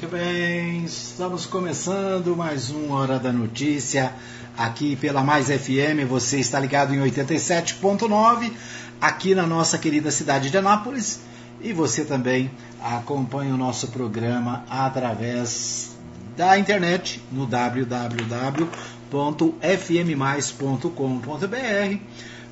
Muito bem, estamos começando mais uma Hora da Notícia aqui pela Mais FM. Você está ligado em 87.9 aqui na nossa querida cidade de Anápolis e você também acompanha o nosso programa através da internet no www.fmmais.com.br.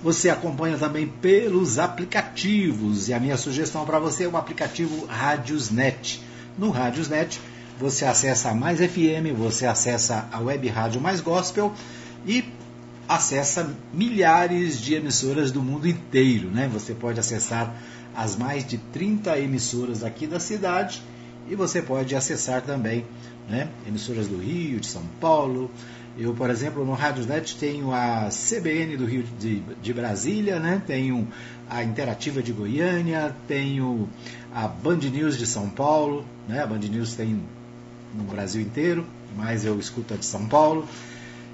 Você acompanha também pelos aplicativos e a minha sugestão para você é o aplicativo Radiosnet no Radiosnet. Você acessa a Mais FM, você acessa a Web Rádio Mais Gospel e acessa milhares de emissoras do mundo inteiro. Né? Você pode acessar as mais de 30 emissoras aqui da cidade e você pode acessar também né, emissoras do Rio, de São Paulo. Eu, por exemplo, no Radiosnet tenho a CBN do Rio de, de Brasília, né, tenho a Interativa de Goiânia, tenho a Band News de São Paulo, né? a Band News tem no Brasil inteiro, mas eu escuto a de São Paulo.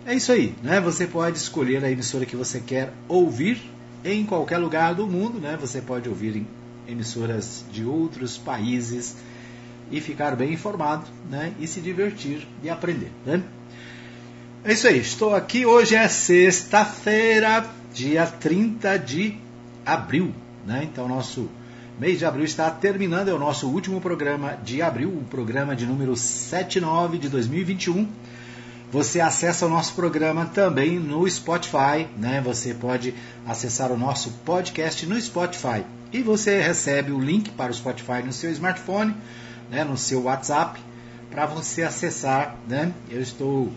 É isso aí, né? Você pode escolher a emissora que você quer ouvir em qualquer lugar do mundo, né? Você pode ouvir em emissoras de outros países e ficar bem informado, né? E se divertir e aprender, né? É isso aí, estou aqui. Hoje é sexta-feira, dia 30 de abril, né? Então, nosso mês de abril está terminando, é o nosso último programa de abril, o programa de número 79 de 2021. Você acessa o nosso programa também no Spotify, né? Você pode acessar o nosso podcast no Spotify e você recebe o link para o Spotify no seu smartphone, né? No seu WhatsApp, para você acessar, né? Eu estou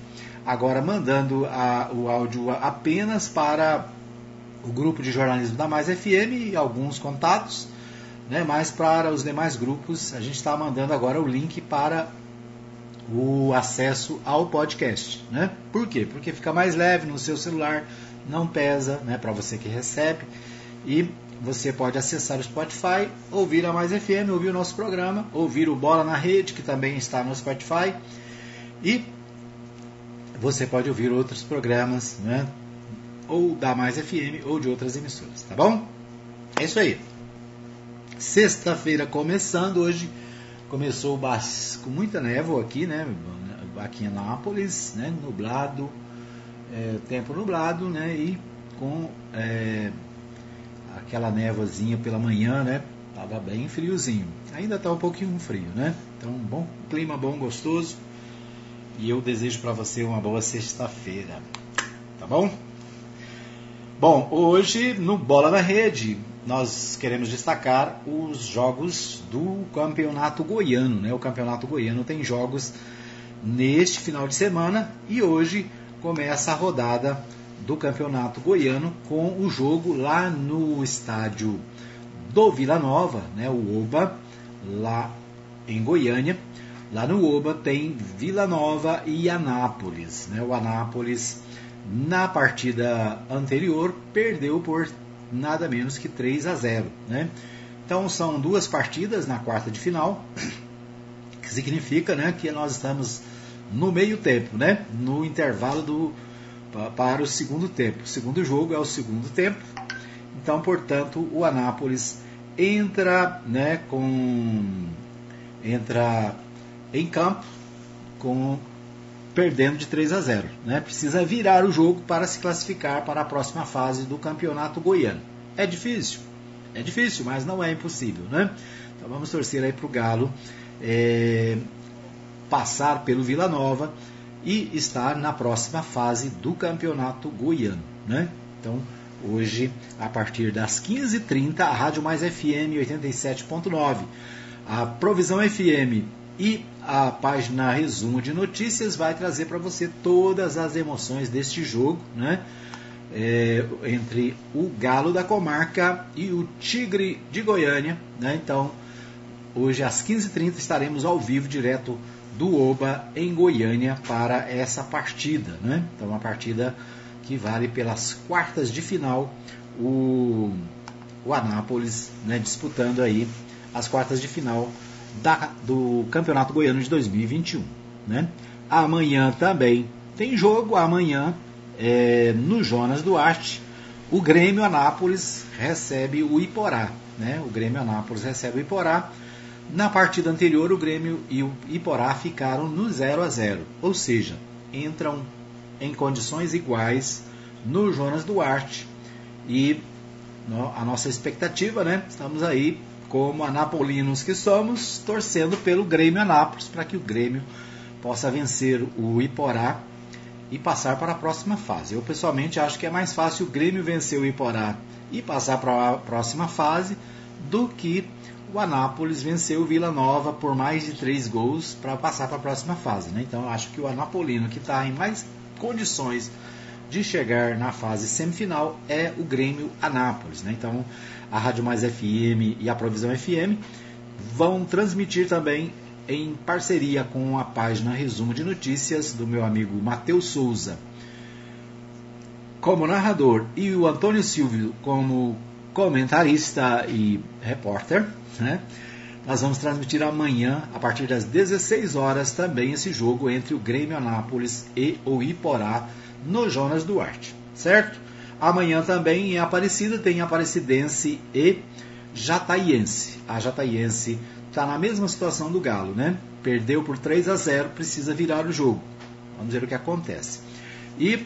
agora mandando a, o áudio apenas para o grupo de jornalismo da Mais FM e alguns contatos né? Mas para os demais grupos, a gente está mandando agora o link para o acesso ao podcast. Né? Por quê? Porque fica mais leve no seu celular, não pesa né, para você que recebe. E você pode acessar o Spotify, ouvir a Mais FM, ouvir o nosso programa, ouvir o Bola na Rede, que também está no Spotify. E você pode ouvir outros programas, né? Ou da Mais FM ou de outras emissoras, tá bom? É isso aí. Sexta-feira começando, hoje começou com muita névoa aqui, né? Aqui em Nápoles, né? Nublado, é, tempo nublado, né? E com é, aquela névoazinha pela manhã, né? Tava bem friozinho. Ainda tá um pouquinho frio, né? Então, bom, clima bom, gostoso. E eu desejo para você uma boa sexta-feira. Tá bom? Bom, hoje no Bola na Rede, nós queremos destacar os jogos do Campeonato Goiano. Né? O Campeonato Goiano tem jogos neste final de semana e hoje começa a rodada do Campeonato Goiano com o jogo lá no estádio do Vila Nova, né? o Oba, lá em Goiânia. Lá no Oba tem Vila Nova e Anápolis. Né? O Anápolis, na partida anterior, perdeu por nada menos que 3 a 0. Né? Então são duas partidas na quarta de final, que significa né, que nós estamos no meio tempo, né? no intervalo do, para o segundo tempo. O segundo jogo é o segundo tempo, então, portanto, o Anápolis entra, né, com, entra em campo com perdendo de 3 a 0. Né? Precisa virar o jogo para se classificar para a próxima fase do campeonato goiano. É difícil? É difícil, mas não é impossível. Né? Então vamos torcer aí para o Galo é, passar pelo Vila Nova e estar na próxima fase do campeonato goiano. Né? Então, hoje, a partir das 15h30, a Rádio Mais FM 87.9, a Provisão FM e a página Resumo de Notícias vai trazer para você todas as emoções deste jogo, né? É, entre o Galo da Comarca e o Tigre de Goiânia. Né? Então, hoje às 15h30 estaremos ao vivo, direto do Oba, em Goiânia, para essa partida. Né? Então, uma partida que vale pelas quartas de final o, o Anápolis né? disputando aí as quartas de final da, do Campeonato Goiano de 2021. Né? Amanhã também tem jogo, amanhã é, no Jonas Duarte, o Grêmio Anápolis recebe o Iporá. Né? O Grêmio Anápolis recebe o Iporá Na partida anterior, o Grêmio e o Iporá ficaram no 0 a 0, ou seja, entram em condições iguais no Jonas Duarte e a nossa expectativa, né? Estamos aí como anapolinos que somos, torcendo pelo Grêmio Anápolis para que o Grêmio possa vencer o Iporá e passar para a próxima fase. Eu pessoalmente acho que é mais fácil o Grêmio vencer o Iporá e passar para a próxima fase do que o Anápolis venceu o Vila Nova por mais de três gols para passar para a próxima fase. Né? Então acho que o Anapolino que está em mais condições de chegar na fase semifinal é o Grêmio Anápolis. Né? Então a Rádio Mais FM e a Provisão FM vão transmitir também em parceria com a página Resumo de Notícias do meu amigo Matheus Souza como narrador e o Antônio Silvio como comentarista e repórter, né? Nós vamos transmitir amanhã, a partir das 16 horas, também esse jogo entre o Grêmio Anápolis e o Iporá no Jonas Duarte, certo? Amanhã também em Aparecida tem Aparecidense e Jataiense. A Jataiense está na mesma situação do Galo, né? Perdeu por 3 a 0, precisa virar o jogo. Vamos ver o que acontece. E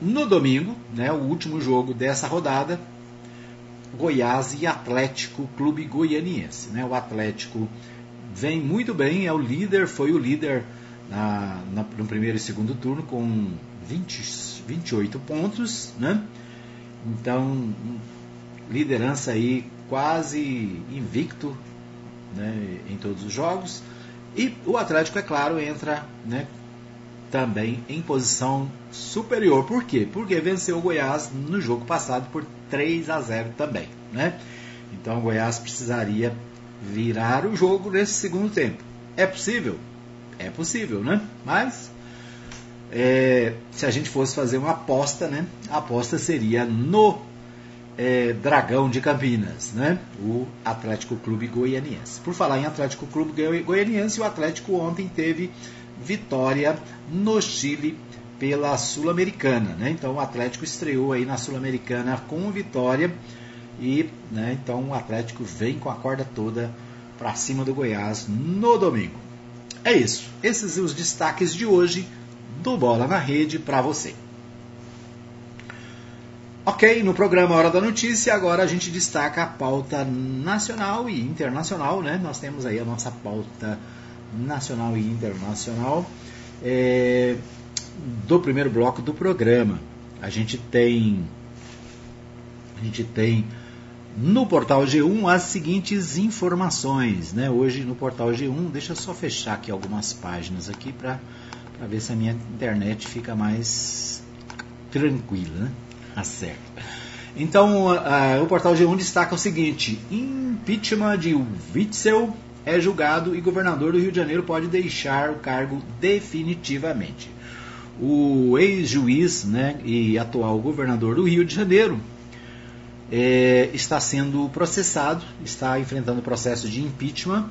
no domingo, né, o último jogo dessa rodada, Goiás e Atlético Clube Goianiense. Né? O Atlético vem muito bem, é o líder, foi o líder na, na, no primeiro e segundo turno com 20, 28 pontos, né? Então, liderança aí quase invicto né, em todos os jogos. E o Atlético, é claro, entra né, também em posição superior. Por quê? Porque venceu o Goiás no jogo passado por 3 a 0 também, né? Então o Goiás precisaria virar o jogo nesse segundo tempo. É possível? É possível, né? Mas é, se a gente fosse fazer uma aposta, né? A aposta seria no é, Dragão de Campinas, né? O Atlético Clube Goianiense. Por falar em Atlético Clube Goianiense, o Atlético ontem teve vitória no Chile pela Sul-Americana. Né? Então o Atlético estreou aí na Sul-Americana com vitória e né, então o Atlético vem com a corda toda para cima do Goiás no domingo. É isso. Esses são os destaques de hoje do Bola na Rede para você. Ok, no programa Hora da Notícia, agora a gente destaca a pauta nacional e internacional, né? Nós temos aí a nossa pauta nacional e internacional. É, do primeiro bloco do programa. A gente tem a gente tem no portal G1 as seguintes informações, né? Hoje no portal G1, deixa eu só fechar aqui algumas páginas aqui para ver se a minha internet fica mais tranquila, né? Tá certo. Então, o portal G1 destaca o seguinte: impeachment de Witzel é julgado e governador do Rio de Janeiro pode deixar o cargo definitivamente o ex-juiz né, e atual governador do Rio de Janeiro é, está sendo processado, está enfrentando processo de impeachment.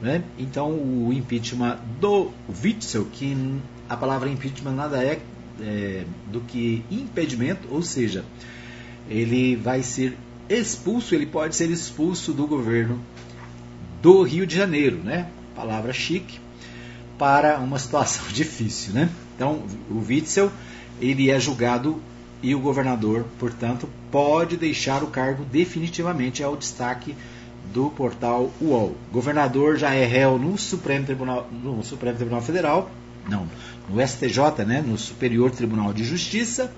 Né? Então, o impeachment do Witzel, que a palavra impeachment nada é, é do que impedimento, ou seja, ele vai ser expulso, ele pode ser expulso do governo do Rio de Janeiro, né? Palavra chique para uma situação difícil, né? Então, o Witzel, ele é julgado e o governador, portanto, pode deixar o cargo definitivamente, é o destaque do portal UOL. Governador já é réu no Supremo Tribunal, no Supremo Tribunal Federal, não, no STJ, né, no Superior Tribunal de Justiça,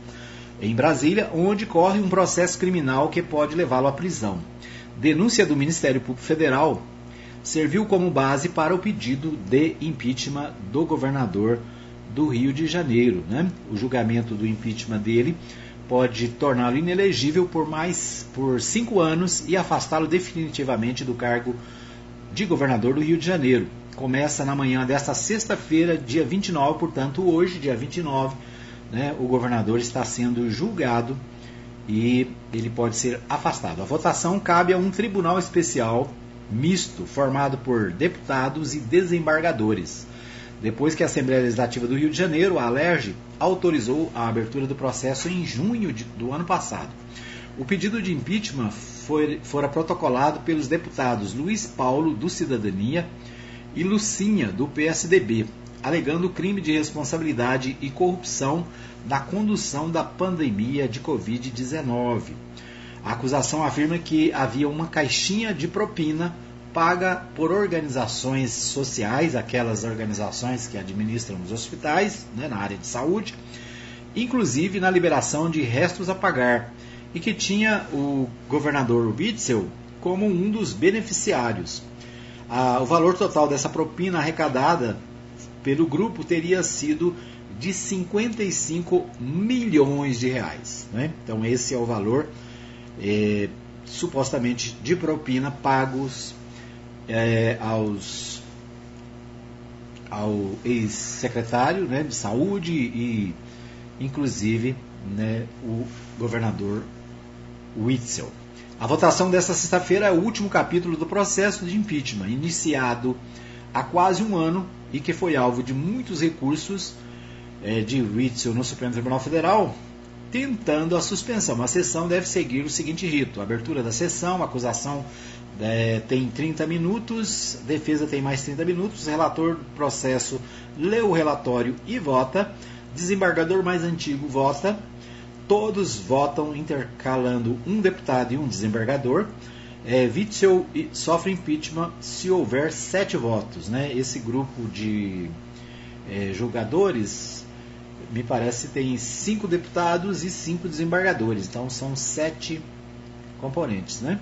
em Brasília, onde corre um processo criminal que pode levá-lo à prisão. Denúncia do Ministério Público Federal serviu como base para o pedido de impeachment do governador do Rio de Janeiro. Né? O julgamento do impeachment dele pode torná-lo inelegível por mais por cinco anos e afastá-lo definitivamente do cargo de governador do Rio de Janeiro. Começa na manhã desta sexta-feira, dia 29, portanto, hoje, dia 29, né, o governador está sendo julgado e ele pode ser afastado. A votação cabe a um tribunal especial misto formado por deputados e desembargadores depois que a Assembleia Legislativa do Rio de Janeiro, a ALERJ, autorizou a abertura do processo em junho de, do ano passado. O pedido de impeachment foi, fora protocolado pelos deputados Luiz Paulo, do Cidadania, e Lucinha, do PSDB, alegando crime de responsabilidade e corrupção na condução da pandemia de Covid-19. A acusação afirma que havia uma caixinha de propina paga por organizações sociais, aquelas organizações que administram os hospitais né, na área de saúde, inclusive na liberação de restos a pagar, e que tinha o governador Witzel como um dos beneficiários. Ah, o valor total dessa propina arrecadada pelo grupo teria sido de 55 milhões de reais. Né? Então, esse é o valor é, supostamente de propina pagos é, aos ao ex-secretário né, de saúde e inclusive né, o governador Witzel. A votação desta sexta-feira é o último capítulo do processo de impeachment, iniciado há quase um ano e que foi alvo de muitos recursos é, de Witzel no Supremo Tribunal Federal, tentando a suspensão. A sessão deve seguir o seguinte rito: abertura da sessão, acusação é, tem 30 minutos, defesa tem mais 30 minutos, relator do processo lê o relatório e vota, desembargador mais antigo vota, todos votam intercalando um deputado e um desembargador. É, Witzel sofre impeachment se houver sete votos. Né? Esse grupo de é, julgadores, me parece, tem cinco deputados e cinco desembargadores. Então são sete componentes. Né?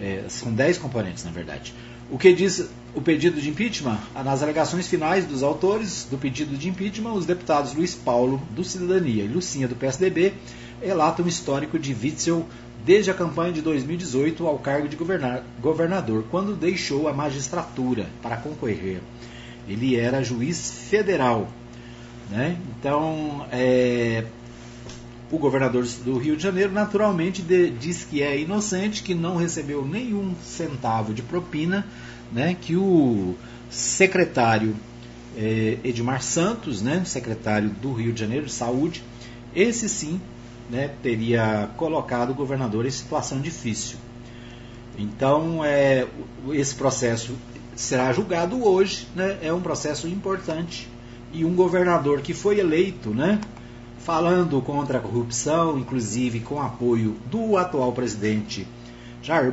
É, são dez componentes, na verdade. O que diz o pedido de impeachment? Nas alegações finais dos autores do pedido de impeachment, os deputados Luiz Paulo, do Cidadania, e Lucinha, do PSDB, relatam o histórico de Witzel desde a campanha de 2018 ao cargo de governador, quando deixou a magistratura para concorrer. Ele era juiz federal. Né? Então, é, o governador do Rio de Janeiro naturalmente de, diz que é inocente, que não recebeu nenhum centavo de propina, né? que o secretário é, Edmar Santos, né? secretário do Rio de Janeiro de Saúde, esse sim né, teria colocado o governador em situação difícil. Então, é, esse processo será julgado hoje, né, é um processo importante. E um governador que foi eleito, né, falando contra a corrupção, inclusive com apoio do atual presidente Jair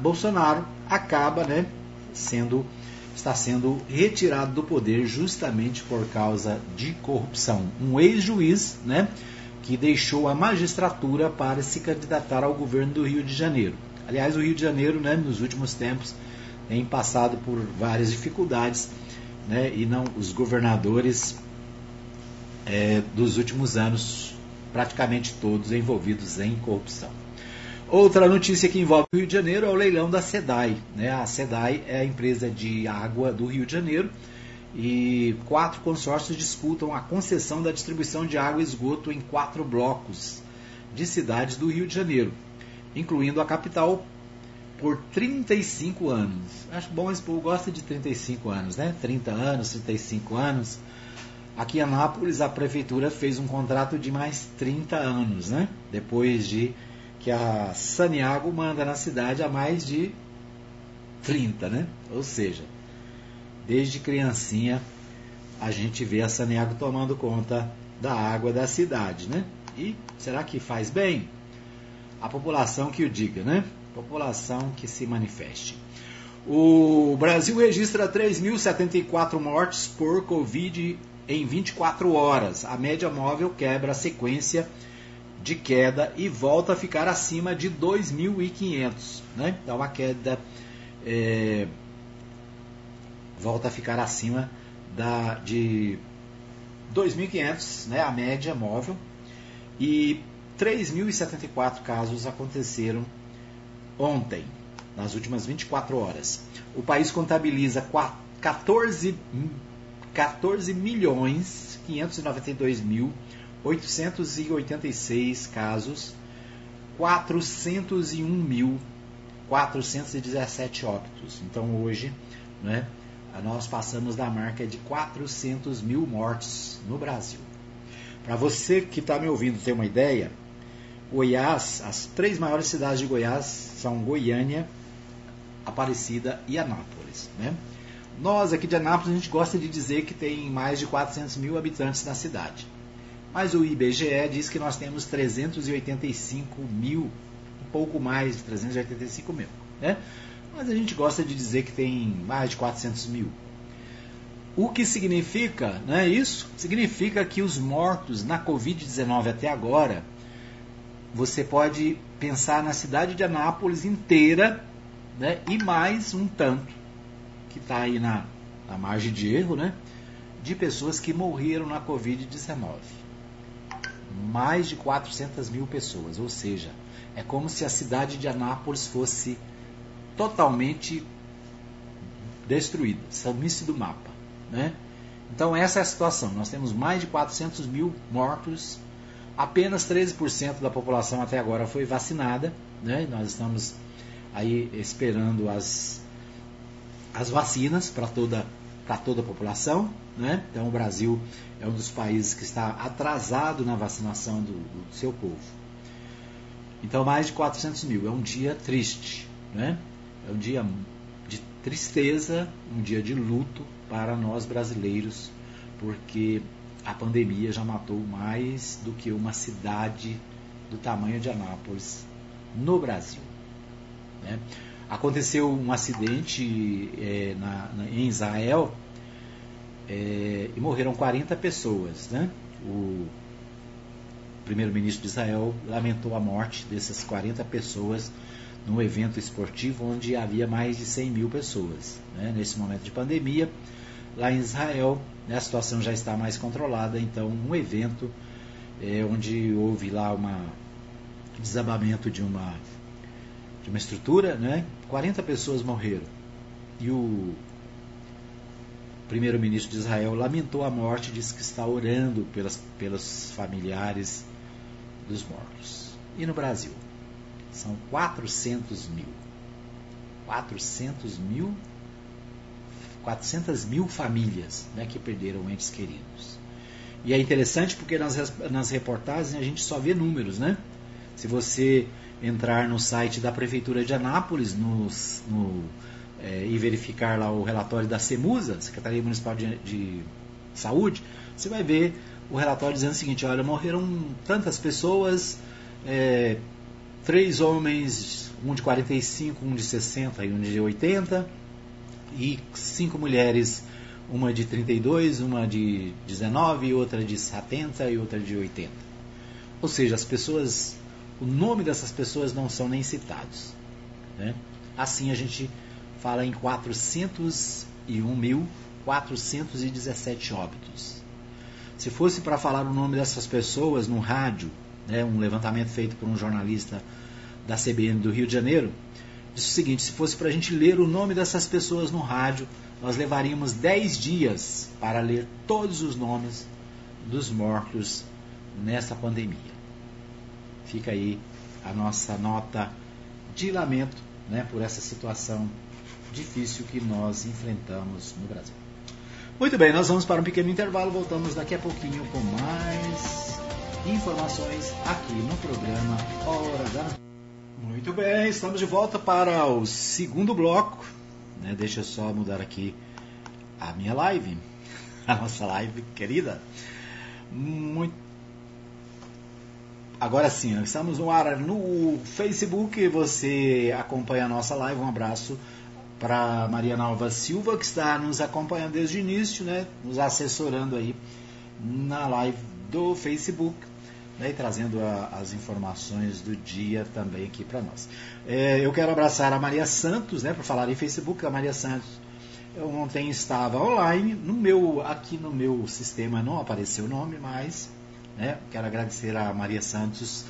Bolsonaro, acaba né, sendo, está sendo retirado do poder justamente por causa de corrupção. Um ex-juiz, né, que deixou a magistratura para se candidatar ao governo do Rio de Janeiro. Aliás, o Rio de Janeiro, né, nos últimos tempos, tem passado por várias dificuldades, né, e não os governadores é, dos últimos anos, praticamente todos envolvidos em corrupção. Outra notícia que envolve o Rio de Janeiro é o leilão da SEDAI. Né? A SEDAI é a empresa de água do Rio de Janeiro e quatro consórcios disputam a concessão da distribuição de água e esgoto em quatro blocos de cidades do Rio de Janeiro, incluindo a capital, por 35 anos. Acho bom esse povo gosta de 35 anos, né? 30 anos, 35 anos. Aqui em Anápolis, a prefeitura fez um contrato de mais 30 anos, né? Depois de que a Saniago manda na cidade há mais de 30, né? Ou seja, desde criancinha a gente vê a Saneago tomando conta da água da cidade, né? E será que faz bem? A população que o diga, né? População que se manifeste. O Brasil registra 3.074 mortes por Covid em 24 horas. A média móvel quebra a sequência de queda e volta a ficar acima de 2.500. Né? Então, uma queda é, volta a ficar acima da, de 2.500, né, a média móvel, e 3.074 casos aconteceram ontem, nas últimas 24 horas. O país contabiliza 14, 14 milhões 592 mil 886 casos, 401 mil 417 óbitos. Então hoje, né, nós passamos da marca de 400 mil mortes no Brasil. Para você que está me ouvindo ter uma ideia, Goiás, as três maiores cidades de Goiás são Goiânia, Aparecida e Anápolis. Né? Nós aqui de Anápolis a gente gosta de dizer que tem mais de 400 mil habitantes na cidade. Mas o IBGE diz que nós temos 385 mil, um pouco mais de 385 mil. Né? Mas a gente gosta de dizer que tem mais de 400 mil. O que significa, não é isso? Significa que os mortos na Covid-19 até agora, você pode pensar na cidade de Anápolis inteira, né? E mais um tanto que está aí na, na margem de erro, né? De pessoas que morreram na Covid-19. Mais de 400 mil pessoas, ou seja, é como se a cidade de Anápolis fosse totalmente destruída, sumisse do mapa. Né? Então essa é a situação. Nós temos mais de 400 mil mortos, apenas 13% da população até agora foi vacinada. Né? Nós estamos aí esperando as, as vacinas para toda, toda a população. Né? Então o Brasil é um dos países que está atrasado na vacinação do, do seu povo. Então mais de 400 mil. É um dia triste. Né? É um dia de tristeza, um dia de luto para nós brasileiros, porque a pandemia já matou mais do que uma cidade do tamanho de Anápolis no Brasil. Né? Aconteceu um acidente é, na, na, em Israel é, e morreram 40 pessoas. Né? O primeiro-ministro de Israel lamentou a morte dessas 40 pessoas num evento esportivo onde havia mais de 100 mil pessoas. Né? Nesse momento de pandemia, Lá em Israel, né, a situação já está mais controlada, então um evento é, onde houve lá uma desabamento de uma de uma estrutura, né? 40 pessoas morreram. E o primeiro-ministro de Israel lamentou a morte, disse que está orando pelas, pelos familiares dos mortos. E no Brasil? São 400 mil. 400 mil 400 mil famílias né, que perderam entes queridos. E é interessante porque nas, nas reportagens a gente só vê números, né? Se você entrar no site da Prefeitura de Anápolis no, é, e verificar lá o relatório da CEMUSA, Secretaria Municipal de, de Saúde, você vai ver o relatório dizendo o seguinte: olha, morreram tantas pessoas, é, três homens, um de 45, um de 60 e um de 80 e cinco mulheres, uma de 32, uma de 19, outra de 70 e outra de 80. Ou seja, as pessoas, o nome dessas pessoas não são nem citados. Né? Assim a gente fala em 401.417 óbitos. Se fosse para falar o nome dessas pessoas no rádio, né, um levantamento feito por um jornalista da CBN do Rio de Janeiro, disse o seguinte: se fosse para a gente ler o nome dessas pessoas no rádio, nós levaríamos 10 dias para ler todos os nomes dos mortos nessa pandemia. Fica aí a nossa nota de lamento né, por essa situação difícil que nós enfrentamos no Brasil. Muito bem, nós vamos para um pequeno intervalo, voltamos daqui a pouquinho com mais informações aqui no programa Hora da muito bem, estamos de volta para o segundo bloco. Né? Deixa eu só mudar aqui a minha live, a nossa live querida. Muito... Agora sim, estamos no ar no Facebook. Você acompanha a nossa live. Um abraço para Maria Nova Silva, que está nos acompanhando desde o início, né? nos assessorando aí na live do Facebook né, e trazendo a, as informações do dia também aqui para nós. É, eu quero abraçar a Maria Santos, né, para falar em Facebook, a Maria Santos eu ontem estava online, no meu, aqui no meu sistema não apareceu o nome, mas né, quero agradecer a Maria Santos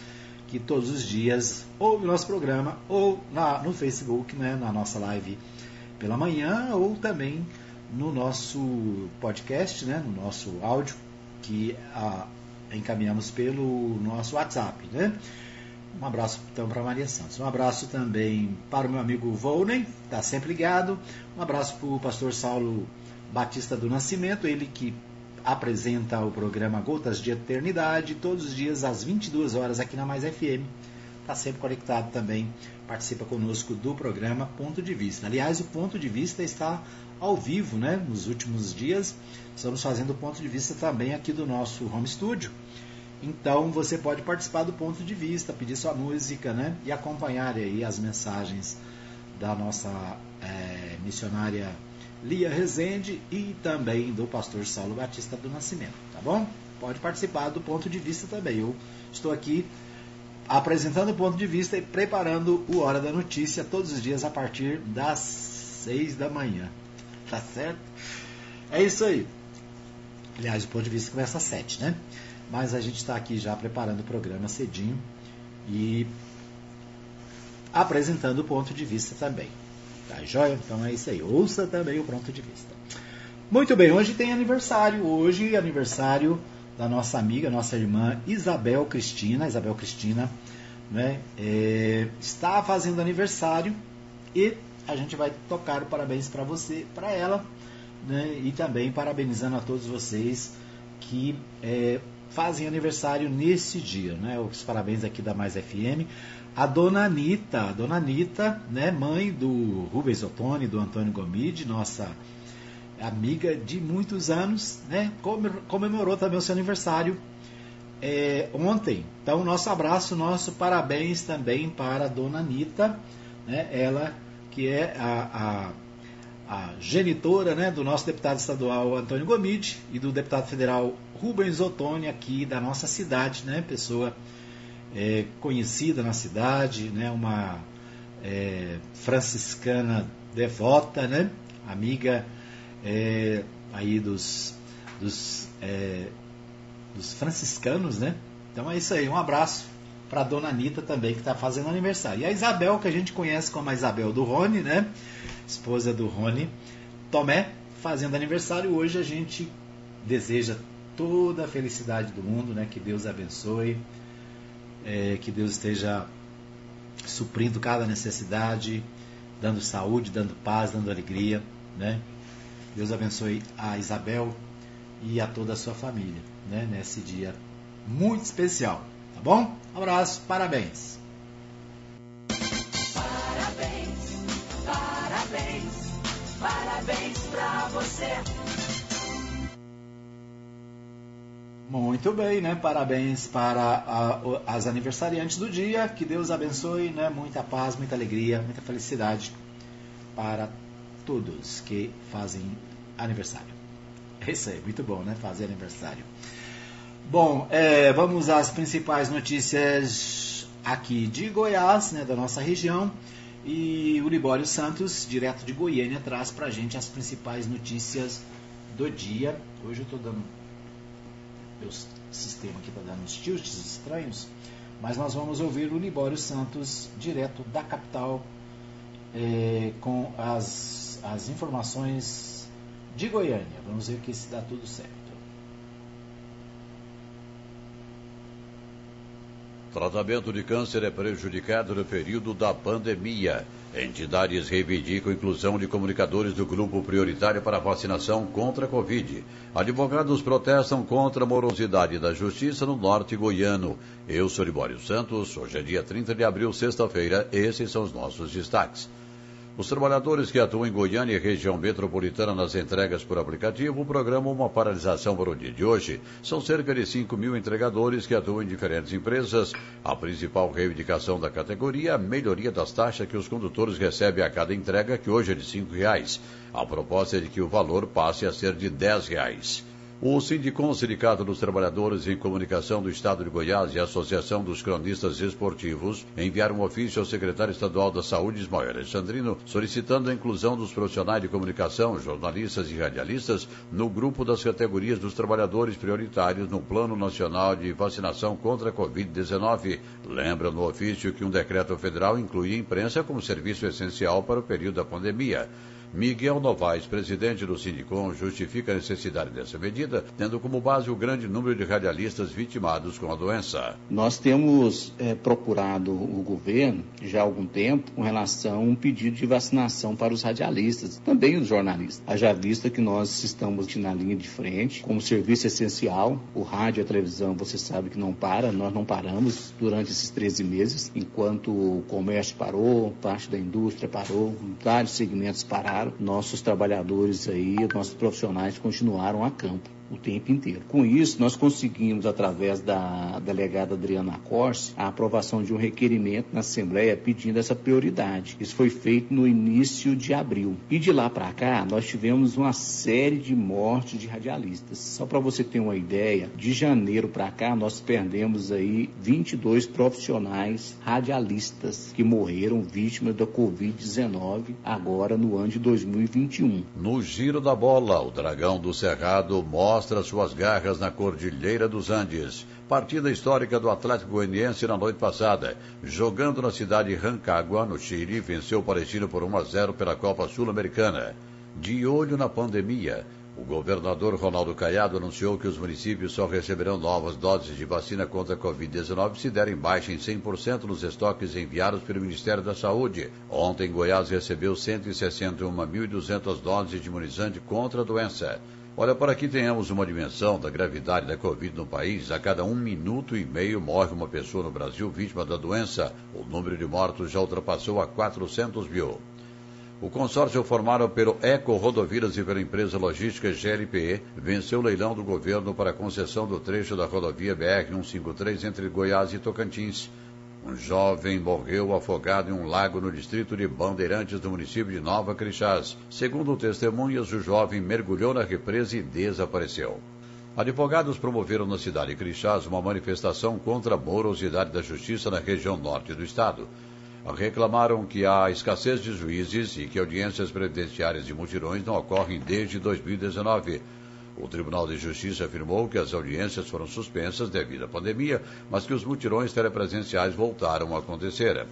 que todos os dias ouve o nosso programa ou na, no Facebook, né, na nossa live pela manhã ou também no nosso podcast, né, no nosso áudio, que a, encaminhamos pelo nosso WhatsApp, né? Um abraço então para Maria Santos. Um abraço também para o meu amigo Volney, está sempre ligado. Um abraço para o pastor Saulo Batista do Nascimento, ele que apresenta o programa Gotas de Eternidade, todos os dias às 22 horas aqui na Mais FM. Está sempre conectado também, participa conosco do programa Ponto de Vista. Aliás, o Ponto de Vista está ao vivo, né? Nos últimos dias, estamos fazendo o Ponto de Vista também aqui do nosso home studio. Então você pode participar do Ponto de Vista, pedir sua música, né? E acompanhar aí as mensagens da nossa é, missionária Lia Rezende e também do pastor Saulo Batista do Nascimento, tá bom? Pode participar do ponto de vista também. Eu estou aqui apresentando o ponto de vista e preparando o Hora da Notícia todos os dias a partir das seis da manhã. Tá certo? É isso aí. Aliás, o ponto de vista começa às sete, né? Mas a gente está aqui já preparando o programa cedinho e apresentando o ponto de vista também. Tá joia? Então é isso aí. Ouça também o ponto de vista. Muito bem, hoje tem aniversário. Hoje, aniversário da nossa amiga, nossa irmã Isabel Cristina. Isabel Cristina né, é, está fazendo aniversário e a gente vai tocar parabéns para você, para ela, né, e também parabenizando a todos vocês que é, fazem aniversário nesse dia. Né, os parabéns aqui da Mais FM a dona Anitta, a dona Anitta, né, mãe do Rubens Ottoni, do Antônio Gomide, nossa amiga de muitos anos, né, comemorou também o seu aniversário é, ontem. Então, nosso abraço, nosso parabéns também para a dona Anitta, né, ela que é a, a, a genitora né, do nosso deputado estadual Antônio Gomide e do deputado federal Rubens Ottoni aqui da nossa cidade, né, pessoa é, conhecida na cidade, né, uma é, franciscana devota, né, amiga é, aí dos, dos, é, dos franciscanos, né? Então é isso aí, um abraço para a dona Anitta também, que está fazendo aniversário. E a Isabel, que a gente conhece como a Isabel do Rony, né? Esposa do Rony Tomé, fazendo aniversário. Hoje a gente deseja toda a felicidade do mundo, né? Que Deus abençoe é, que Deus esteja suprindo cada necessidade, dando saúde, dando paz, dando alegria, né? Deus abençoe a Isabel e a toda a sua família, né? Nesse dia muito especial, tá bom? abraço, parabéns. Parabéns, parabéns, parabéns pra você. Muito bem, né? Parabéns para a, as aniversariantes do dia. Que Deus abençoe, né? Muita paz, muita alegria, muita felicidade para todos que fazem aniversário. É isso aí, muito bom, né? Fazer aniversário. Bom, é, vamos às principais notícias aqui de Goiás, né? Da nossa região. E o Libório Santos, direto de Goiânia, traz para gente as principais notícias do dia. Hoje eu estou dando meu sistema aqui está dando uns tilts estranhos, mas nós vamos ouvir o Libório Santos direto da capital é, com as, as informações de Goiânia. Vamos ver que se dá tudo certo. Tratamento de câncer é prejudicado no período da pandemia. Entidades reivindicam inclusão de comunicadores do grupo prioritário para vacinação contra a Covid. Advogados protestam contra a morosidade da justiça no norte goiano. Eu sou Libório Santos. Hoje é dia 30 de abril, sexta-feira. Esses são os nossos destaques. Os trabalhadores que atuam em Goiânia e região metropolitana nas entregas por aplicativo programam uma paralisação para o dia de hoje. São cerca de 5 mil entregadores que atuam em diferentes empresas. A principal reivindicação da categoria é a melhoria das taxas que os condutores recebem a cada entrega, que hoje é de R$ reais. A proposta é de que o valor passe a ser de R$ reais. O Sindicom, Sindicato dos Trabalhadores em Comunicação do Estado de Goiás e a Associação dos Cronistas Esportivos enviaram um ofício ao secretário estadual da Saúde, Ismael Alexandrino, solicitando a inclusão dos profissionais de comunicação, jornalistas e radialistas no grupo das categorias dos trabalhadores prioritários no Plano Nacional de Vacinação contra a Covid-19. Lembra no ofício que um decreto federal inclui a imprensa como serviço essencial para o período da pandemia. Miguel Novaes, presidente do Sindicom, justifica a necessidade dessa medida, tendo como base o grande número de radialistas vitimados com a doença. Nós temos é, procurado o governo já há algum tempo com relação a um pedido de vacinação para os radialistas, também os jornalistas. Haja vista que nós estamos na linha de frente como serviço essencial, o rádio e a televisão, você sabe que não para, nós não paramos durante esses 13 meses, enquanto o comércio parou, parte da indústria parou, vários segmentos pararam, nossos trabalhadores aí, nossos profissionais continuaram a campo o tempo inteiro. Com isso, nós conseguimos, através da delegada Adriana Corse, a aprovação de um requerimento na Assembleia pedindo essa prioridade. Isso foi feito no início de abril. E de lá para cá, nós tivemos uma série de mortes de radialistas. Só para você ter uma ideia, de janeiro para cá, nós perdemos aí 22 profissionais radialistas que morreram vítimas da Covid-19 agora no ano de 2021. No giro da bola, o Dragão do Cerrado mostra mostra suas garras na Cordilheira dos Andes. Partida histórica do Atlético Goianiense na noite passada. Jogando na cidade de Rancagua, no Chile, venceu o Palestino por 1 a 0 pela Copa Sul-Americana. De olho na pandemia, o governador Ronaldo Caiado anunciou que os municípios só receberão novas doses de vacina contra a Covid-19 se derem baixa em 100% nos estoques enviados pelo Ministério da Saúde. Ontem, Goiás recebeu 161.200 doses de imunizante contra a doença. Olha, para que tenhamos uma dimensão da gravidade da Covid no país, a cada um minuto e meio morre uma pessoa no Brasil vítima da doença. O número de mortos já ultrapassou a 400 mil. O consórcio formado pelo Eco Rodovias e pela empresa logística GLPE venceu o leilão do governo para a concessão do trecho da rodovia BR-153 entre Goiás e Tocantins. Um jovem morreu afogado em um lago no distrito de Bandeirantes, do município de Nova Crixás. Segundo testemunhas, o jovem mergulhou na represa e desapareceu. Advogados promoveram na cidade de Crixás uma manifestação contra a morosidade da justiça na região norte do estado. Reclamaram que há escassez de juízes e que audiências previdenciárias de mutirões não ocorrem desde 2019. O Tribunal de Justiça afirmou que as audiências foram suspensas devido à pandemia, mas que os mutirões telepresenciais voltaram a acontecer.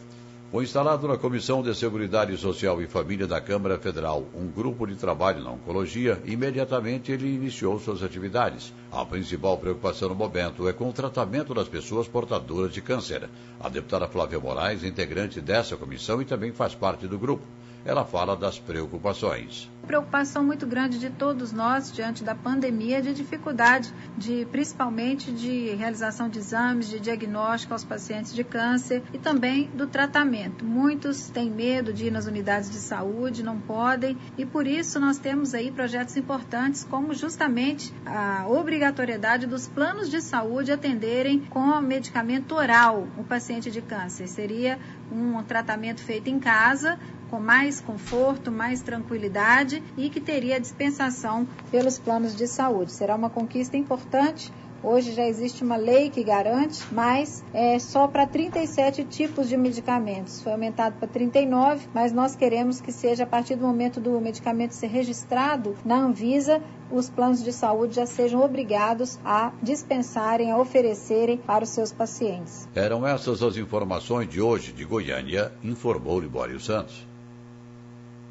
Foi instalado na Comissão de Seguridade Social e Família da Câmara Federal um grupo de trabalho na oncologia. Imediatamente ele iniciou suas atividades. A principal preocupação no momento é com o tratamento das pessoas portadoras de câncer. A deputada Flávia Moraes, integrante dessa comissão e também faz parte do grupo ela fala das preocupações. Preocupação muito grande de todos nós diante da pandemia, de dificuldade, de principalmente de realização de exames, de diagnóstico aos pacientes de câncer e também do tratamento. Muitos têm medo de ir nas unidades de saúde, não podem, e por isso nós temos aí projetos importantes como justamente a obrigatoriedade dos planos de saúde atenderem com medicamento oral o paciente de câncer. Seria um tratamento feito em casa com mais conforto, mais tranquilidade e que teria dispensação pelos planos de saúde. Será uma conquista importante Hoje já existe uma lei que garante, mas é só para 37 tipos de medicamentos. Foi aumentado para 39, mas nós queremos que seja a partir do momento do medicamento ser registrado na Anvisa, os planos de saúde já sejam obrigados a dispensarem, a oferecerem para os seus pacientes. Eram essas as informações de hoje de Goiânia, informou Libório Santos.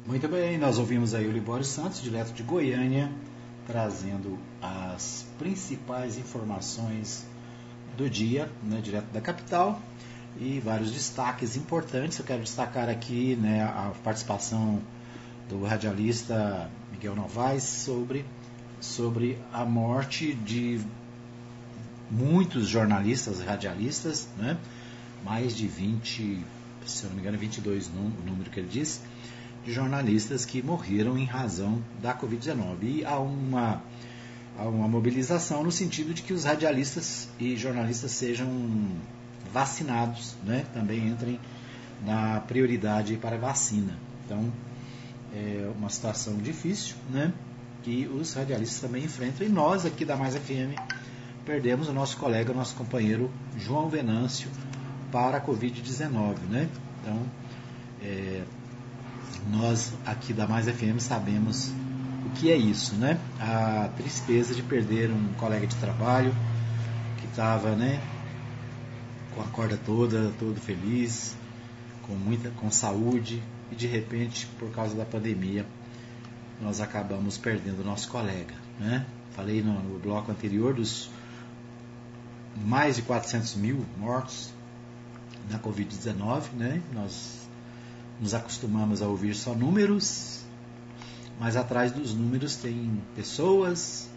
Muito bem, nós ouvimos aí o Libório Santos, direto de Goiânia, trazendo as principais informações do dia, né, direto da capital, e vários destaques importantes. Eu quero destacar aqui né, a participação do radialista Miguel Novaes sobre, sobre a morte de muitos jornalistas, radialistas, né, mais de 20, se eu não me engano, 22 o número que ele disse, de jornalistas que morreram em razão da Covid-19. E há uma, há uma mobilização no sentido de que os radialistas e jornalistas sejam vacinados, né? também entrem na prioridade para a vacina. Então, é uma situação difícil, né? que os radialistas também enfrentam. E nós aqui da Mais FM perdemos o nosso colega, nosso companheiro João Venâncio para a Covid-19. Né? Então, é, nós aqui da Mais FM sabemos o que é isso, né? A tristeza de perder um colega de trabalho que estava, né, com a corda toda, todo feliz, com muita com saúde e de repente, por causa da pandemia, nós acabamos perdendo nosso colega. Né? Falei no, no bloco anterior dos mais de 400 mil mortos da Covid-19, né? Nós nos acostumamos a ouvir só números, mas atrás dos números tem pessoas,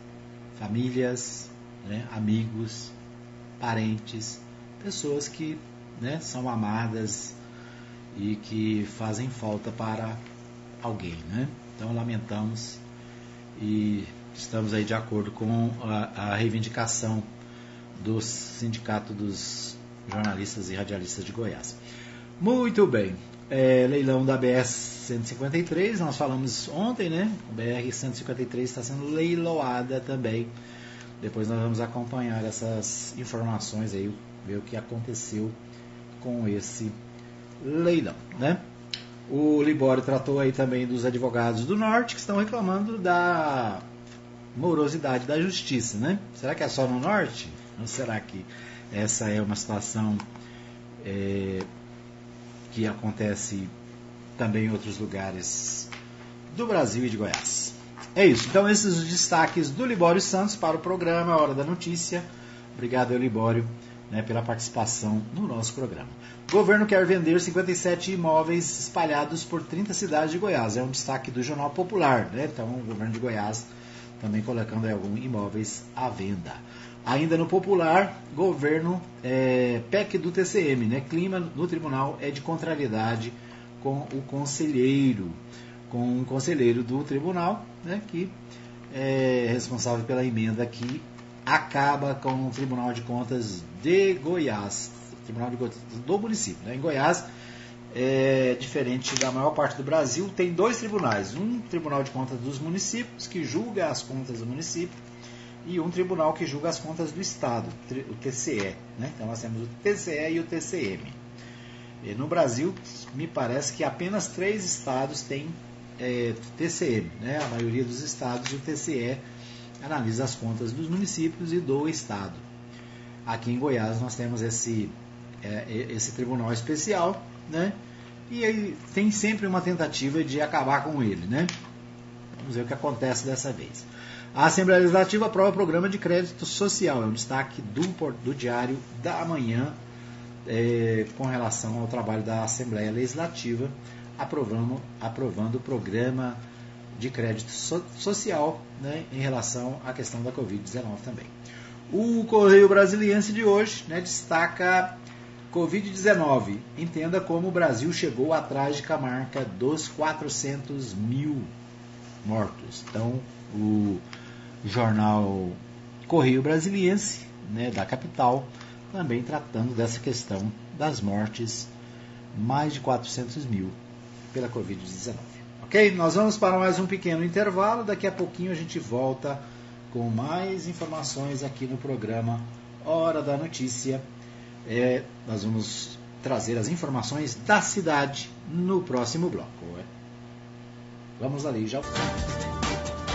famílias, né? amigos, parentes, pessoas que né, são amadas e que fazem falta para alguém. Né? Então lamentamos e estamos aí de acordo com a, a reivindicação do Sindicato dos Jornalistas e Radialistas de Goiás. Muito bem. É, leilão da BS 153, nós falamos ontem, né? A BR 153 está sendo leiloada também. Depois nós vamos acompanhar essas informações aí, ver o que aconteceu com esse leilão, né? O Libório tratou aí também dos advogados do Norte que estão reclamando da morosidade da justiça, né? Será que é só no Norte? Ou será que essa é uma situação é, que acontece também em outros lugares do Brasil e de Goiás? É isso. Então, esses os destaques do Libório Santos para o programa Hora da Notícia. Obrigado, Libório, né, pela participação no nosso programa. O governo quer vender 57 imóveis espalhados por 30 cidades de Goiás. É um destaque do Jornal Popular. Né? Então, o governo de Goiás também colocando alguns imóveis à venda. Ainda no popular, governo é, PEC do TCM, né? Clima no tribunal é de contrariedade com o conselheiro, com o conselheiro do tribunal, né? Que é responsável pela emenda que acaba com o Tribunal de Contas de Goiás, Tribunal de Contas do município. Né? Em Goiás, é, diferente da maior parte do Brasil, tem dois tribunais: um Tribunal de Contas dos municípios que julga as contas do município e um tribunal que julga as contas do Estado, o TCE. Né? Então nós temos o TCE e o TCM. E no Brasil, me parece que apenas três estados têm é, TCM. Né? A maioria dos estados, o TCE analisa as contas dos municípios e do Estado. Aqui em Goiás nós temos esse, é, esse tribunal especial, né? e tem sempre uma tentativa de acabar com ele. Né? Vamos ver o que acontece dessa vez. A Assembleia Legislativa aprova o programa de crédito social. É um destaque do, do Diário da Manhã é, com relação ao trabalho da Assembleia Legislativa, aprovando, aprovando o programa de crédito so, social né, em relação à questão da Covid-19 também. O Correio Brasiliense de hoje né, destaca Covid-19. Entenda como o Brasil chegou atrás de a marca dos 400 mil mortos. Então, o jornal Correio Brasiliense, né, da capital, também tratando dessa questão das mortes, mais de 400 mil pela Covid-19. Ok? Nós vamos para mais um pequeno intervalo, daqui a pouquinho a gente volta com mais informações aqui no programa Hora da Notícia. É, nós vamos trazer as informações da cidade no próximo bloco. Vamos ali, já.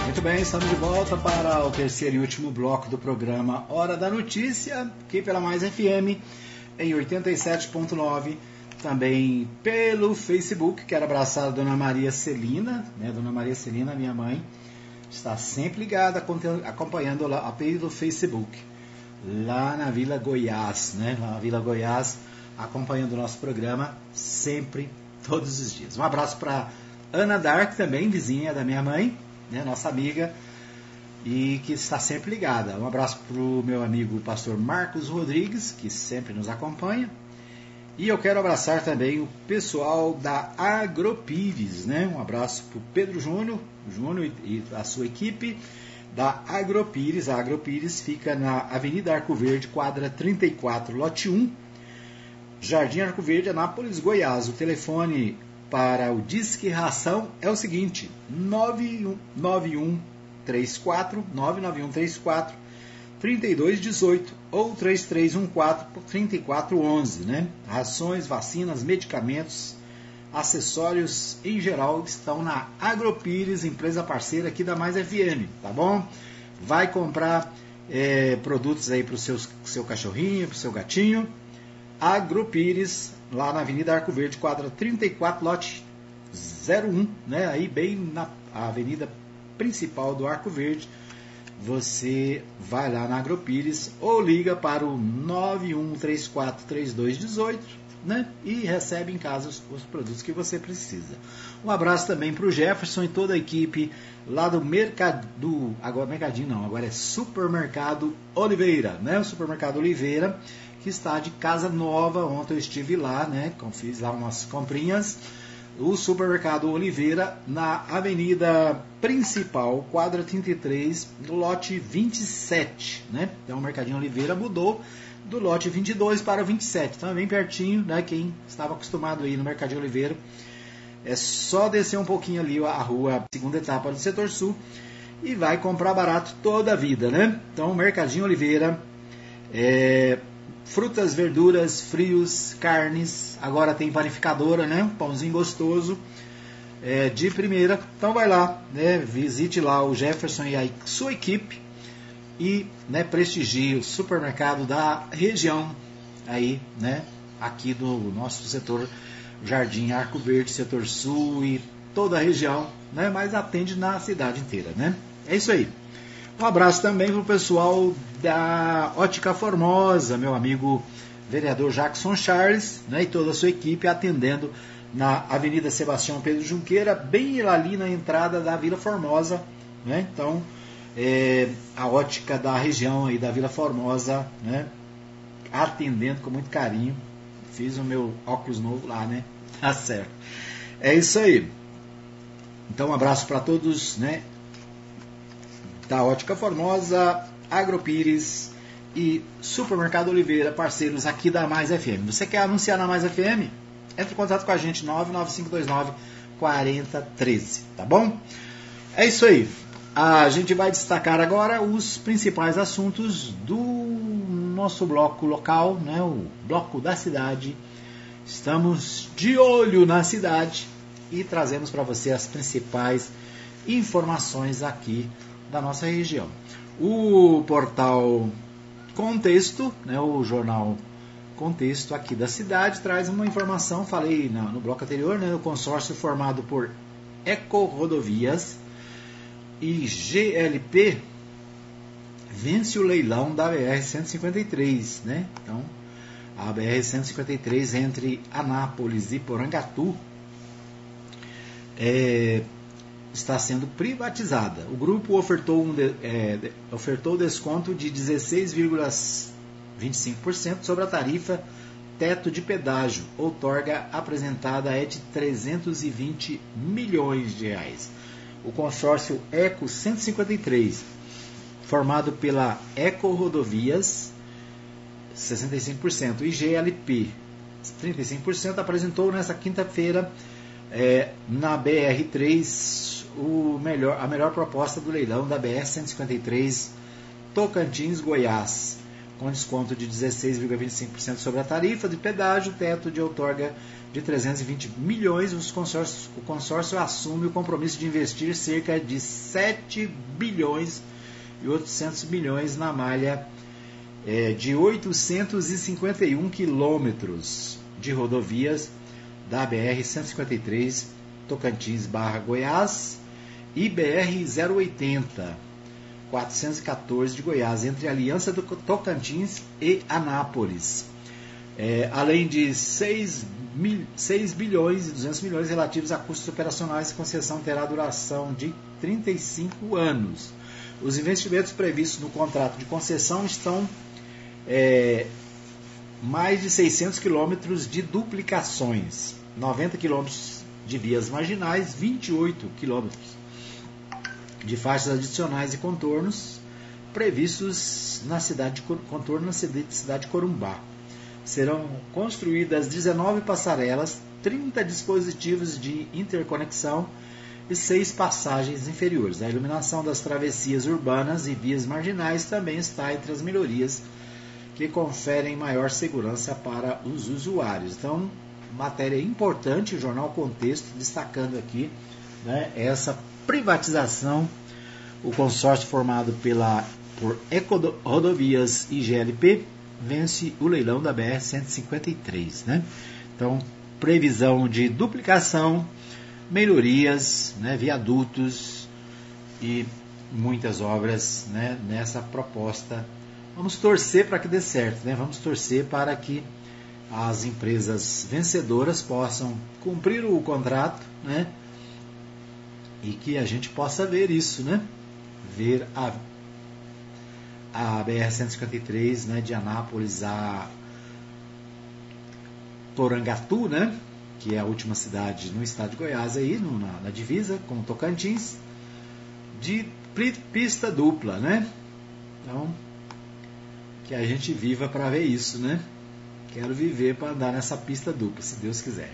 Muito bem, estamos de volta para o terceiro e último bloco do programa Hora da Notícia, aqui pela Mais FM, em 87.9, também pelo Facebook. Quero abraçar a Dona Maria Celina, né? Dona Maria Celina, minha mãe, está sempre ligada, acompanhando lá, a pelo Facebook, lá na Vila Goiás, né? Lá na Vila Goiás, acompanhando o nosso programa, sempre, todos os dias. Um abraço para Ana Dark, também, vizinha da minha mãe, né, nossa amiga, e que está sempre ligada. Um abraço para o meu amigo pastor Marcos Rodrigues, que sempre nos acompanha. E eu quero abraçar também o pessoal da Agropires, né? Um abraço para o Pedro Júnior, Júnior e a sua equipe da Agropires. A Agropires fica na Avenida Arco Verde, quadra 34, lote 1, Jardim Arco Verde, Anápolis, Goiás. O telefone para o Disque Ração é o seguinte: 99134 99134 3218 ou 3314 3411, né? Rações, vacinas, medicamentos, acessórios em geral estão na Agropires, empresa parceira aqui da Mais FM, tá bom? Vai comprar é, produtos aí para o seu, seu cachorrinho, para o seu gatinho. Agropires, lá na Avenida Arco Verde, quadra 34, lote 01, né? Aí bem na Avenida principal do Arco Verde, você vai lá na Agropires ou liga para o 91343218 né? e recebe em casa os, os, produtos que você precisa. Um abraço também para o Jefferson e toda a equipe lá do mercado, do, agora mercadinho não, agora é Supermercado Oliveira, né? O Supermercado Oliveira que está de casa nova. Ontem eu estive lá, né? Fiz lá umas comprinhas o supermercado Oliveira na Avenida Principal, quadra 33, lote 27, né? Então o Mercadinho Oliveira mudou do lote 22 para o 27, então é bem pertinho, né? Quem estava acostumado aí no Mercadinho Oliveira, é só descer um pouquinho ali a rua, segunda etapa do setor sul e vai comprar barato toda a vida, né? Então, Mercadinho Oliveira, é, frutas, verduras, frios, carnes. Agora tem panificadora, né? Pãozinho gostoso. É, de primeira. Então vai lá, né? Visite lá o Jefferson e a sua equipe e né, prestigie o supermercado da região aí, né? Aqui do nosso setor Jardim Arco Verde, setor sul e toda a região, né? Mas atende na cidade inteira, né? É isso aí. Um abraço também para o pessoal da Ótica Formosa, meu amigo vereador Jackson Charles né, e toda a sua equipe atendendo na Avenida Sebastião Pedro Junqueira, bem ali na entrada da Vila Formosa. Né? Então, é, a ótica da região aí da Vila Formosa, né? atendendo com muito carinho. Fiz o meu óculos novo lá, né? Tá certo. É isso aí. Então, um abraço para todos, né? da Ótica Formosa, Agropires e Supermercado Oliveira, parceiros aqui da Mais FM. Você quer anunciar na Mais FM? Entre em contato com a gente, 99529 4013, tá bom? É isso aí. A gente vai destacar agora os principais assuntos do nosso bloco local, né, o bloco da cidade. Estamos de olho na cidade e trazemos para você as principais informações aqui da nossa região. O portal Contexto, né, o jornal Contexto aqui da cidade, traz uma informação, falei no, no bloco anterior, né, o consórcio formado por Eco Rodovias e GLP vence o leilão da BR-153, né? Então, a BR-153 entre Anápolis e Porangatu é, está sendo privatizada. O grupo ofertou, um de, é, ofertou desconto de 16,25% sobre a tarifa teto de pedágio. Outorga apresentada é de 320 milhões de reais. O consórcio Eco 153, formado pela Eco Rodovias, 65%, e GLP, 35%, apresentou nesta quinta-feira é, na BR3 o melhor, a melhor proposta do leilão da BR-153 Tocantins-Goiás, com desconto de 16,25% sobre a tarifa de pedágio, teto de outorga de 320 milhões. Os o consórcio assume o compromisso de investir cerca de 7 bilhões e 800 milhões na malha é, de 851 quilômetros de rodovias da BR-153 Tocantins/Goiás IBR 080 414 de Goiás, entre Aliança do Tocantins e Anápolis. É, além de 6, mil, 6 bilhões e 200 milhões relativos a custos operacionais, a concessão terá duração de 35 anos. Os investimentos previstos no contrato de concessão estão é, mais de 600 quilômetros de duplicações, 90 quilômetros de vias marginais, 28 quilômetros de faixas adicionais e contornos previstos na cidade de contorno na cidade de Corumbá. Serão construídas 19 passarelas, 30 dispositivos de interconexão e seis passagens inferiores. A iluminação das travessias urbanas e vias marginais também está entre as melhorias que conferem maior segurança para os usuários. Então, matéria importante, o Jornal Contexto destacando aqui né, essa privatização, o consórcio formado pela, por Eco Rodovias e GLP vence o leilão da BR-153. Né? Então, previsão de duplicação, melhorias, né, viadutos, e muitas obras né, nessa proposta. Vamos torcer para que dê certo, né? vamos torcer para que as empresas vencedoras possam cumprir o contrato né? e que a gente possa ver isso, né? ver a, a BR-153 né, de Anápolis a Porangatu, né? que é a última cidade no estado de Goiás, aí, no, na, na, divisa com Tocantins, de pista dupla, né? Então, que a gente viva para ver isso, né? Quero viver para andar nessa pista dupla, se Deus quiser.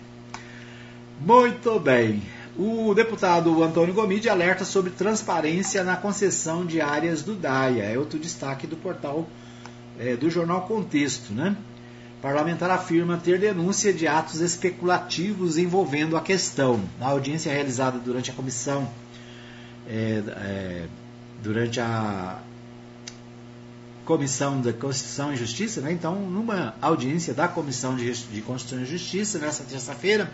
Muito bem. O deputado Antônio Gomide alerta sobre transparência na concessão de áreas do DAIA. É outro destaque do portal é, do jornal Contexto, né? Parlamentar afirma ter denúncia de atos especulativos envolvendo a questão. Na audiência realizada durante a comissão, é, é, durante a Comissão da Constituição e Justiça, né? então, numa audiência da Comissão de, de Constituição e Justiça, nessa terça-feira,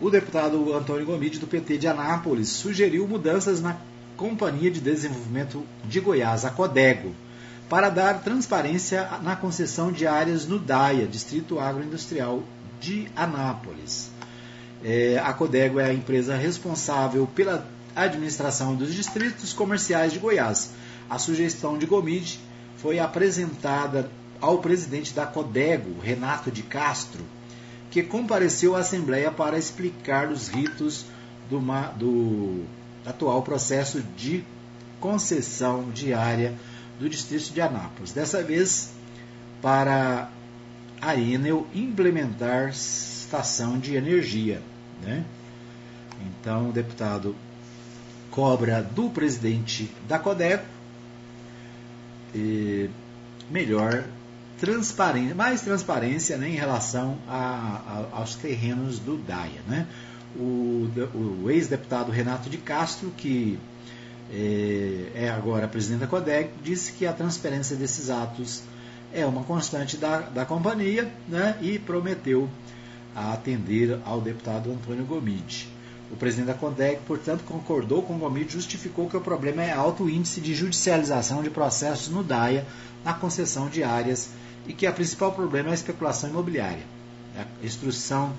o deputado Antônio Gomide, do PT de Anápolis, sugeriu mudanças na Companhia de Desenvolvimento de Goiás, a CODEGO para dar transparência na concessão de áreas no DAIA, Distrito Agroindustrial de Anápolis. É, a Codego é a empresa responsável pela administração dos distritos comerciais de Goiás. A sugestão de Gomide foi apresentada ao presidente da Codego, Renato de Castro, que compareceu à Assembleia para explicar os ritos do, do atual processo de concessão de área do distrito de Anápolis. Dessa vez, para a Enel implementar estação de energia. Né? Então, o deputado cobra do presidente da Codeco melhor transparência, mais transparência né, em relação a, a, aos terrenos do DAIA. Né? O, o ex-deputado Renato de Castro, que é, é agora presidente da CODEC, disse que a transferência desses atos é uma constante da, da companhia né, e prometeu atender ao deputado Antônio Gomide. O presidente da CODEC, portanto, concordou com o Gomide, justificou que o problema é alto índice de judicialização de processos no DAIA na concessão de áreas e que o principal problema é a especulação imobiliária. A instrução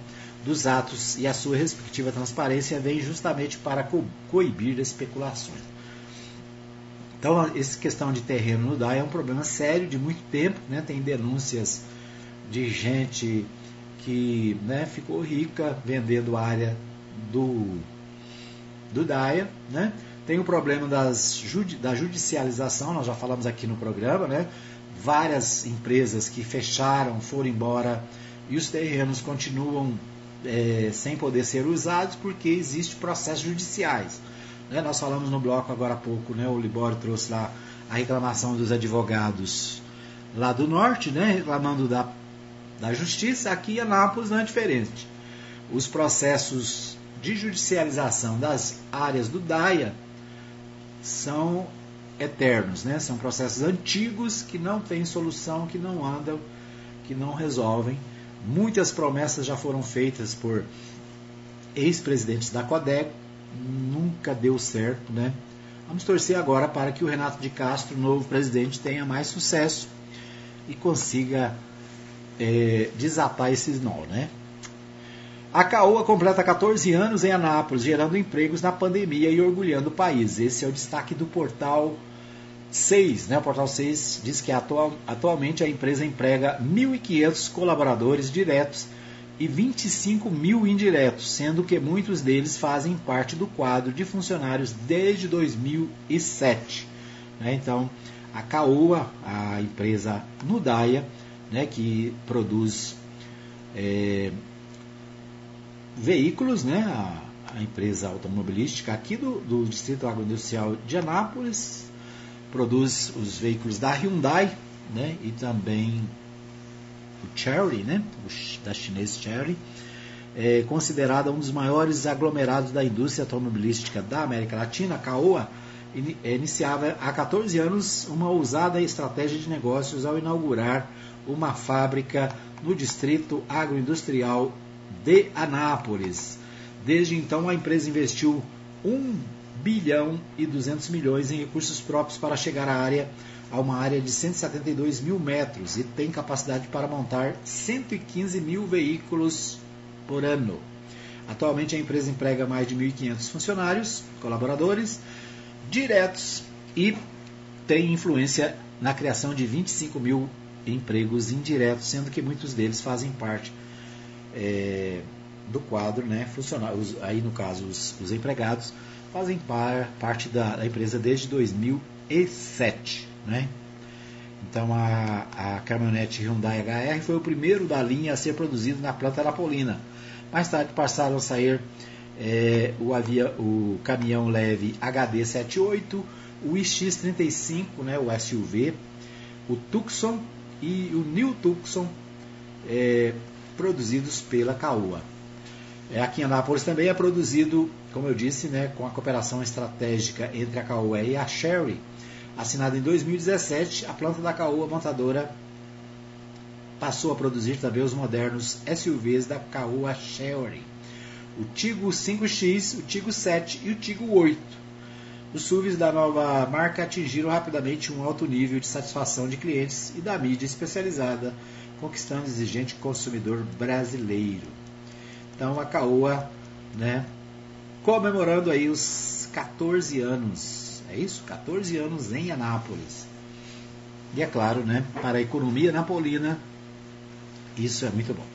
dos atos e a sua respectiva transparência vem justamente para co coibir especulações. Então, essa questão de terreno no DAI é um problema sério de muito tempo. Né? Tem denúncias de gente que né, ficou rica vendendo área do, do DAIA. Né? Tem o problema das, da judicialização, nós já falamos aqui no programa. Né? Várias empresas que fecharam, foram embora e os terrenos continuam é, sem poder ser usados porque existem processos judiciais. Né? Nós falamos no bloco agora há pouco, né? o Libório trouxe lá a reclamação dos advogados lá do norte, né? reclamando da, da justiça. Aqui em Anápolis não é diferente. Os processos de judicialização das áreas do DAIA são eternos, né? são processos antigos que não têm solução, que não andam, que não resolvem. Muitas promessas já foram feitas por ex-presidentes da CODEC, nunca deu certo, né? Vamos torcer agora para que o Renato de Castro, novo presidente, tenha mais sucesso e consiga é, desatar esses nó, né? A Caoa completa 14 anos em Anápolis, gerando empregos na pandemia e orgulhando o país. Esse é o destaque do portal 6. Né? O portal 6 diz que atual, atualmente a empresa emprega 1.500 colaboradores diretos e 25 mil indiretos, sendo que muitos deles fazem parte do quadro de funcionários desde 2007. Né? Então, a Caoa, a empresa Nudaia, né, que produz é, veículos, né, a, a, empresa automobilística aqui do, do Distrito Agroindustrial de Anápolis, produz os veículos da Hyundai né, e também o Cherry, né, o, da chinês Cherry, é considerada um dos maiores aglomerados da indústria automobilística da América Latina, a Caoa é, iniciava há 14 anos uma ousada estratégia de negócios ao inaugurar uma fábrica no distrito agroindustrial de Anápolis. Desde então, a empresa investiu 1 bilhão e 200 milhões em recursos próprios para chegar à área a uma área de 172 mil metros e tem capacidade para montar 115 mil veículos por ano. Atualmente a empresa emprega mais de 1.500 funcionários, colaboradores, diretos e tem influência na criação de 25 mil empregos indiretos, sendo que muitos deles fazem parte é, do quadro né, funcionários. Aí no caso os, os empregados fazem par, parte da, da empresa desde 2007. Né? Então a, a caminhonete Hyundai HR foi o primeiro da linha a ser produzido na planta napolina. Mais tarde passaram a sair é, o, avia, o caminhão leve HD78, o iX35, né, o SUV, o Tucson e o New Tucson, é, produzidos pela Caoa. É, aqui em Anápolis também é produzido, como eu disse, né, com a cooperação estratégica entre a Caoa e a Sherry, assinada em 2017, a planta da Caoa montadora passou a produzir também os modernos SUVs da Caoa Sherry, o Tigo 5X, o Tigo 7 e o Tigo 8. Os SUVs da nova marca atingiram rapidamente um alto nível de satisfação de clientes e da mídia especializada, conquistando o exigente consumidor brasileiro. Então a Caoa, né, comemorando aí os 14 anos é isso? 14 anos em Anápolis. E é claro, né, para a economia napolina, isso é muito bom.